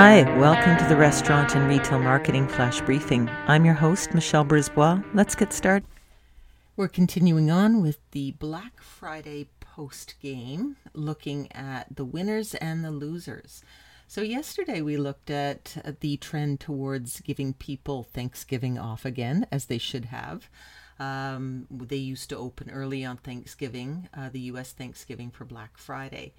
Hi, welcome to the Restaurant and Retail Marketing Flash Briefing. I'm your host, Michelle Brisbois. Let's get started. We're continuing on with the Black Friday post game, looking at the winners and the losers. So, yesterday we looked at the trend towards giving people Thanksgiving off again, as they should have. Um, they used to open early on Thanksgiving, uh, the US Thanksgiving for Black Friday.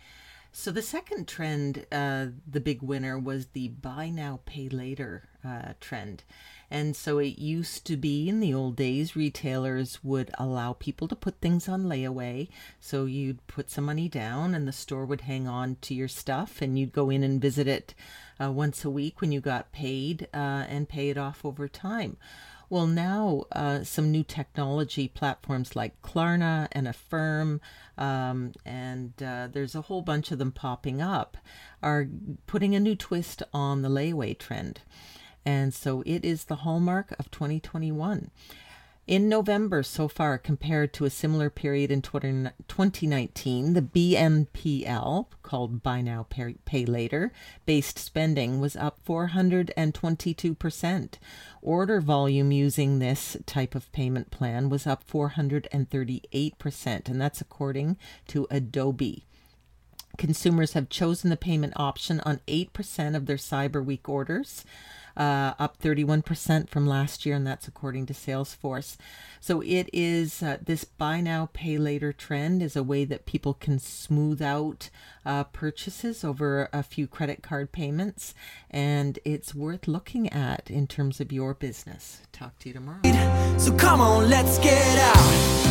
So the second trend, uh, the big winner, was the buy now, pay later uh, trend. And so it used to be in the old days, retailers would allow people to put things on layaway. So you'd put some money down and the store would hang on to your stuff and you'd go in and visit it uh, once a week when you got paid uh, and pay it off over time. Well, now uh, some new technology platforms like Klarna and Affirm, um, and uh, there's a whole bunch of them popping up, are putting a new twist on the layaway trend. And so it is the hallmark of 2021. In November so far, compared to a similar period in 2019, the BNPL, called Buy Now Pay, Pay Later, based spending was up 422%. Order volume using this type of payment plan was up 438%, and that's according to Adobe. Consumers have chosen the payment option on 8% of their Cyber Week orders uh, up 31% from last year, and that's according to Salesforce. So it is uh, this buy now, pay later trend is a way that people can smooth out uh, purchases over a few credit card payments, and it's worth looking at in terms of your business. Talk to you tomorrow. So come on, let's get out.